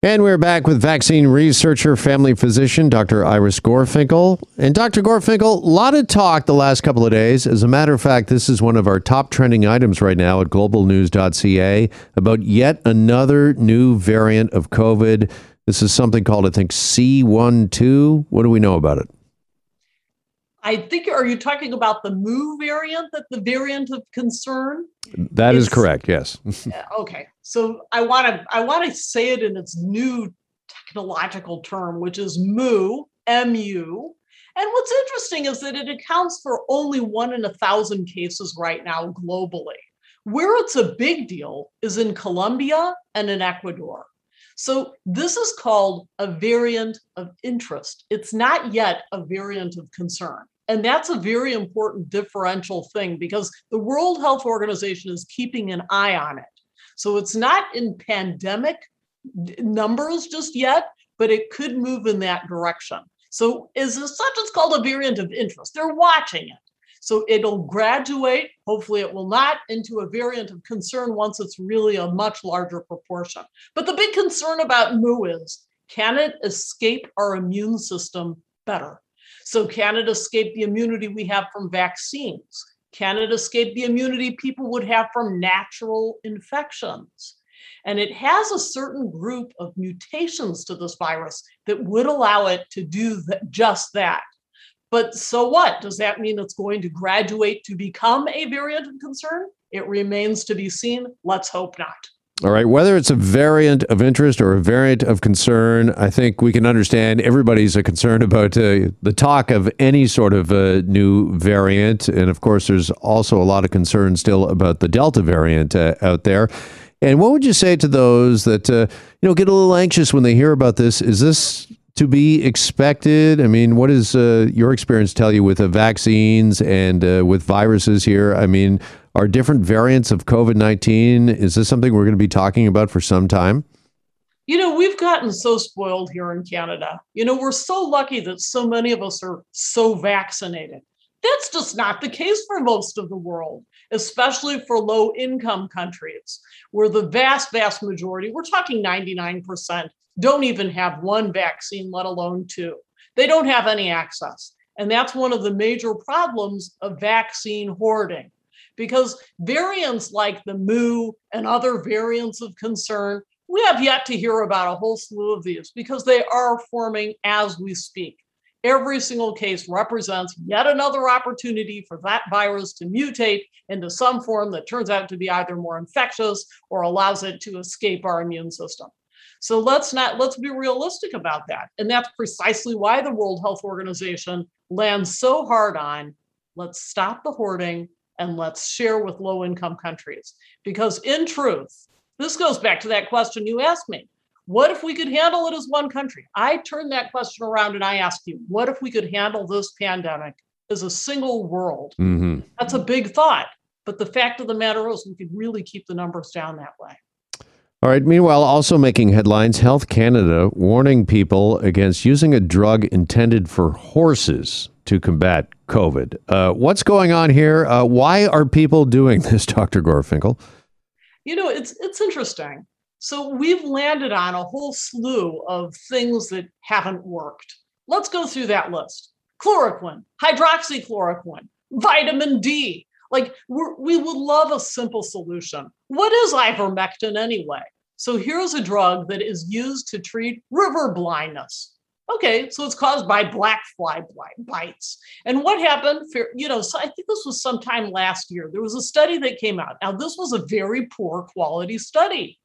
And we're back with vaccine researcher, family physician, Dr. Iris Gorfinkel. And Dr. Gorfinkel, a lot of talk the last couple of days. As a matter of fact, this is one of our top trending items right now at globalnews.ca about yet another new variant of COVID. This is something called, I think, C12. What do we know about it? I think, are you talking about the Mu variant, that the variant of concern? That is correct. Yes. okay. So I want to I want to say it in its new technological term, which is mu, mu. And what's interesting is that it accounts for only one in a thousand cases right now globally. Where it's a big deal is in Colombia and in Ecuador. So this is called a variant of interest. It's not yet a variant of concern. And that's a very important differential thing because the World Health Organization is keeping an eye on it. So it's not in pandemic numbers just yet, but it could move in that direction. So as such, it's called a variant of interest. They're watching it. So it'll graduate, hopefully it will not, into a variant of concern once it's really a much larger proportion. But the big concern about mu is can it escape our immune system better? So, can it escape the immunity we have from vaccines? Can it escape the immunity people would have from natural infections? And it has a certain group of mutations to this virus that would allow it to do just that. But so what? Does that mean it's going to graduate to become a variant of concern? It remains to be seen. Let's hope not. All right. Whether it's a variant of interest or a variant of concern, I think we can understand everybody's a concern about uh, the talk of any sort of uh, new variant. And of course, there's also a lot of concern still about the Delta variant uh, out there. And what would you say to those that uh, you know get a little anxious when they hear about this? Is this to be expected? I mean, what does uh, your experience tell you with the vaccines and uh, with viruses here? I mean, are different variants of COVID 19, is this something we're going to be talking about for some time? You know, we've gotten so spoiled here in Canada. You know, we're so lucky that so many of us are so vaccinated. That's just not the case for most of the world, especially for low income countries, where the vast, vast majority, we're talking 99%, don't even have one vaccine, let alone two. They don't have any access. And that's one of the major problems of vaccine hoarding because variants like the mu and other variants of concern, we have yet to hear about a whole slew of these because they are forming as we speak. Every single case represents yet another opportunity for that virus to mutate into some form that turns out to be either more infectious or allows it to escape our immune system. So let's not let's be realistic about that. And that's precisely why the World Health Organization lands so hard on let's stop the hoarding and let's share with low income countries. Because in truth, this goes back to that question you asked me. What if we could handle it as one country? I turn that question around and I ask you, what if we could handle this pandemic as a single world? Mm-hmm. That's a big thought. But the fact of the matter is, we could really keep the numbers down that way. All right. Meanwhile, also making headlines, Health Canada warning people against using a drug intended for horses to combat COVID. Uh, what's going on here? Uh, why are people doing this, Dr. Gorfinkel? You know, it's it's interesting. So we've landed on a whole slew of things that haven't worked. Let's go through that list. Chloroquine, hydroxychloroquine, vitamin D. Like we would love a simple solution. What is ivermectin anyway? So here's a drug that is used to treat river blindness. Okay, so it's caused by black fly bites. And what happened? For, you know, so I think this was sometime last year. There was a study that came out. Now, this was a very poor quality study.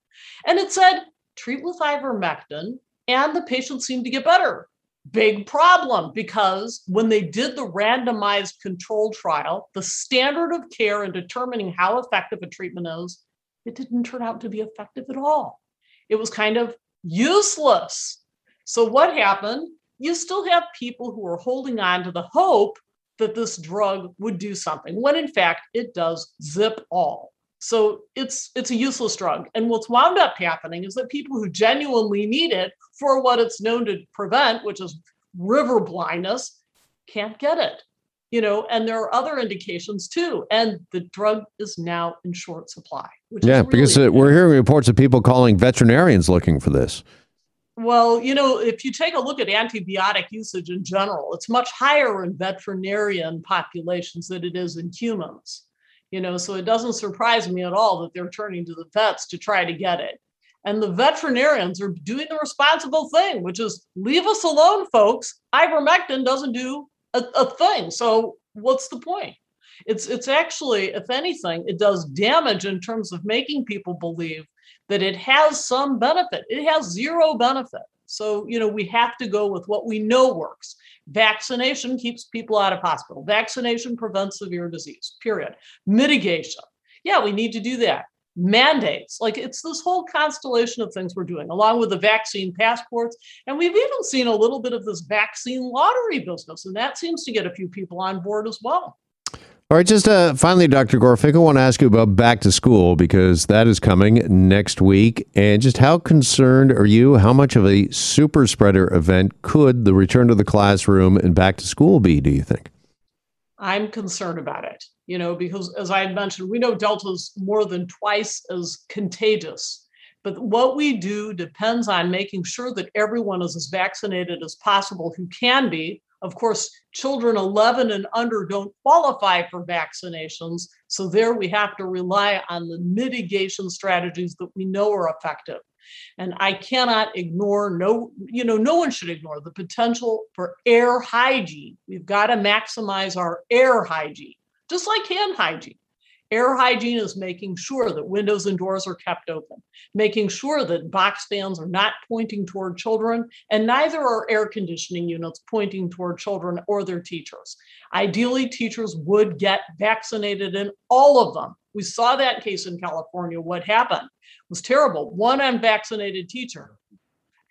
And it said treat with ivermectin, and the patient seemed to get better. Big problem because when they did the randomized control trial, the standard of care in determining how effective a treatment is, it didn't turn out to be effective at all. It was kind of useless. So, what happened? You still have people who are holding on to the hope that this drug would do something, when in fact it does zip all. So it's it's a useless drug. And what's wound up happening is that people who genuinely need it for what it's known to prevent, which is river blindness, can't get it. You know, and there are other indications too. And the drug is now in short supply. yeah, really because uh, we're hearing reports of people calling veterinarians looking for this. Well, you know, if you take a look at antibiotic usage in general, it's much higher in veterinarian populations than it is in humans. You know, so it doesn't surprise me at all that they're turning to the vets to try to get it. And the veterinarians are doing the responsible thing, which is leave us alone, folks. Ivermectin doesn't do a, a thing. So what's the point? It's it's actually, if anything, it does damage in terms of making people believe that it has some benefit. It has zero benefit. So, you know, we have to go with what we know works. Vaccination keeps people out of hospital. Vaccination prevents severe disease, period. Mitigation. Yeah, we need to do that. Mandates, like it's this whole constellation of things we're doing, along with the vaccine passports. And we've even seen a little bit of this vaccine lottery business, and that seems to get a few people on board as well. All right, just uh, finally, Dr. Gorfinkel, I want to ask you about back to school because that is coming next week. And just how concerned are you? How much of a super spreader event could the return to the classroom and back to school be, do you think? I'm concerned about it, you know, because as I had mentioned, we know Delta is more than twice as contagious. But what we do depends on making sure that everyone is as vaccinated as possible who can be of course, children 11 and under don't qualify for vaccinations. So, there we have to rely on the mitigation strategies that we know are effective. And I cannot ignore, no, you know, no one should ignore the potential for air hygiene. We've got to maximize our air hygiene, just like hand hygiene. Air hygiene is making sure that windows and doors are kept open, making sure that box fans are not pointing toward children, and neither are air conditioning units pointing toward children or their teachers. Ideally, teachers would get vaccinated in all of them. We saw that case in California. What happened was terrible. One unvaccinated teacher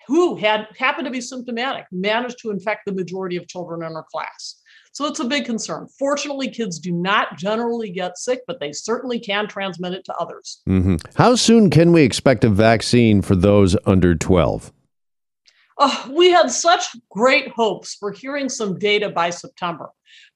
who had happened to be symptomatic managed to infect the majority of children in her class. So it's a big concern. Fortunately, kids do not generally get sick, but they certainly can transmit it to others. Mm-hmm. How soon can we expect a vaccine for those under 12? Oh, we had such great hopes for hearing some data by September.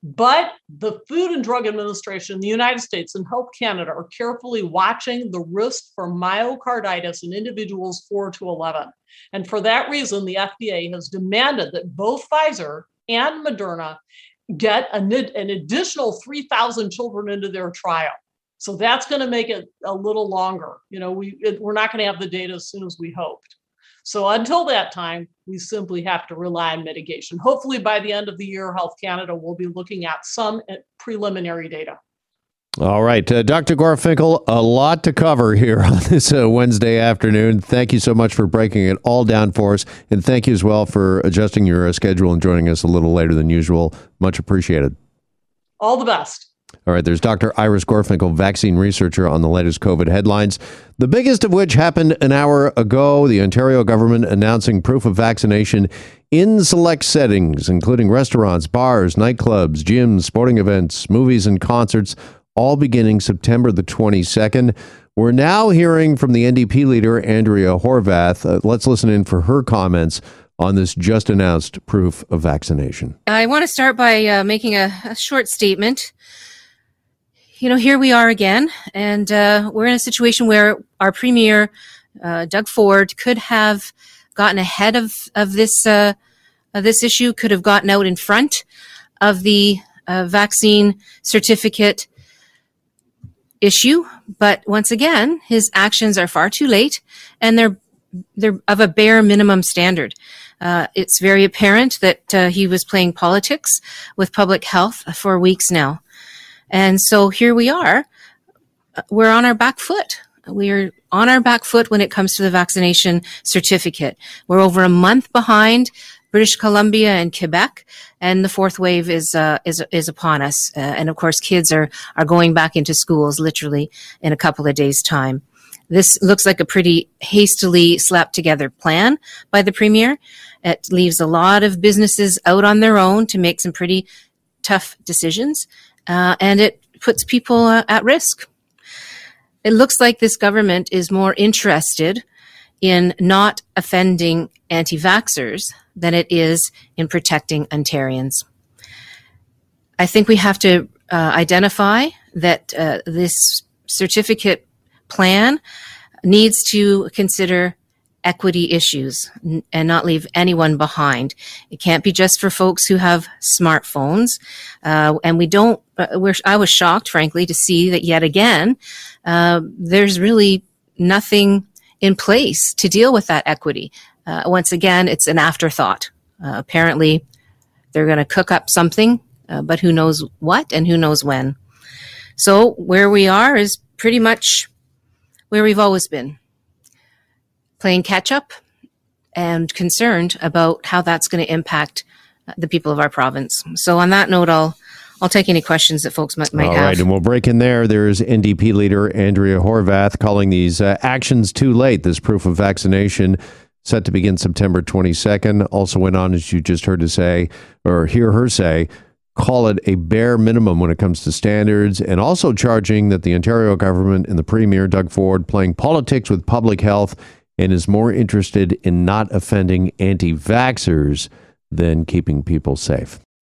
But the Food and Drug Administration in the United States and Health Canada are carefully watching the risk for myocarditis in individuals 4 to 11. And for that reason, the FDA has demanded that both Pfizer and Moderna get an, an additional 3,000 children into their trial. So that's going to make it a little longer. You know, we it, we're not going to have the data as soon as we hoped. So until that time, we simply have to rely on mitigation. Hopefully, by the end of the year, Health Canada will be looking at some eh, preliminary data. All right, uh, Dr. Gorfinkel, a lot to cover here on this uh, Wednesday afternoon. Thank you so much for breaking it all down for us, and thank you as well for adjusting your uh, schedule and joining us a little later than usual. Much appreciated. All the best. All right, there's Dr. Iris Gorfinkel, vaccine researcher on the latest COVID headlines. The biggest of which happened an hour ago. The Ontario government announcing proof of vaccination in select settings, including restaurants, bars, nightclubs, gyms, sporting events, movies, and concerts all beginning September the 22nd. We're now hearing from the NDP leader, Andrea Horwath. Uh, let's listen in for her comments on this just announced proof of vaccination. I want to start by uh, making a, a, short statement. You know, here we are again, and uh, we're in a situation where our premier, uh, Doug Ford, could have gotten ahead of of this uh, of this issue, could have gotten out in front of the uh, vaccine certificate issue, but once again, his actions are far too late and they're they're of a bare minimum standard. Uh, it's very apparent that uh, he was playing politics with public health for weeks now. And so here we are. We're on our back foot. We're on our back foot when it comes to the vaccination certificate. We're over a month behind British Columbia and Quebec, and the fourth wave is uh, is is upon us. Uh, and of course, kids are are going back into schools literally in a couple of days' time. This looks like a pretty hastily slapped together plan by the premier. It leaves a lot of businesses out on their own to make some pretty tough decisions, uh, and it puts people uh, at risk. It looks like this government is more interested in not offending anti vaxxers than it is in protecting Ontarians. I think we have to uh, identify that uh, this certificate plan needs to consider equity issues and not leave anyone behind. It can't be just for folks who have smartphones. Uh, and we don't, uh, I was shocked, frankly, to see that yet again, uh, there's really nothing in place to deal with that equity. Uh, once again, it's an afterthought. Uh, apparently, they're going to cook up something, uh, but who knows what and who knows when. So where we are is pretty much where we've always been playing catch up and concerned about how that's going to impact uh, the people of our province. So on that note, I'll I'll take any questions that folks might, might All have. right, and we'll break in there. There's NDP leader Andrea Horwath calling these uh, actions too late. This proof of vaccination set to begin September 22nd. Also went on, as you just heard to say, or hear her say, call it a bare minimum when it comes to standards, and also charging that the Ontario government and the Premier, Doug Ford, playing politics with public health and is more interested in not offending anti vaxxers than keeping people safe.